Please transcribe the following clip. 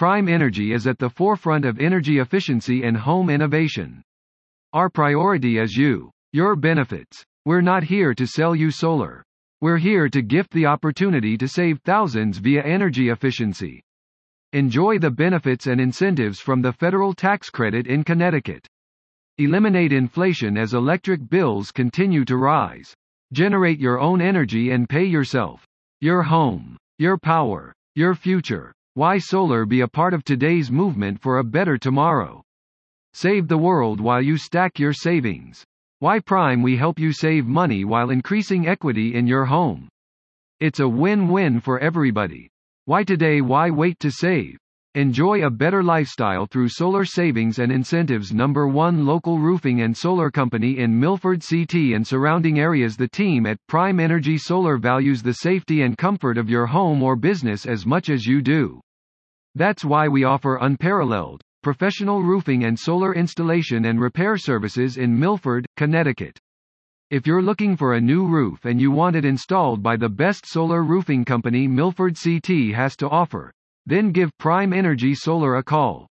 Prime Energy is at the forefront of energy efficiency and home innovation. Our priority is you. Your benefits. We're not here to sell you solar. We're here to gift the opportunity to save thousands via energy efficiency. Enjoy the benefits and incentives from the federal tax credit in Connecticut. Eliminate inflation as electric bills continue to rise. Generate your own energy and pay yourself. Your home. Your power. Your future. Why solar be a part of today's movement for a better tomorrow? Save the world while you stack your savings. Why Prime we help you save money while increasing equity in your home. It's a win-win for everybody. Why today why wait to save? Enjoy a better lifestyle through solar savings and incentives. Number 1 Local roofing and solar company in Milford CT and surrounding areas. The team at Prime Energy Solar values the safety and comfort of your home or business as much as you do. That's why we offer unparalleled, professional roofing and solar installation and repair services in Milford, Connecticut. If you're looking for a new roof and you want it installed by the best solar roofing company Milford CT has to offer, then give Prime Energy Solar a call.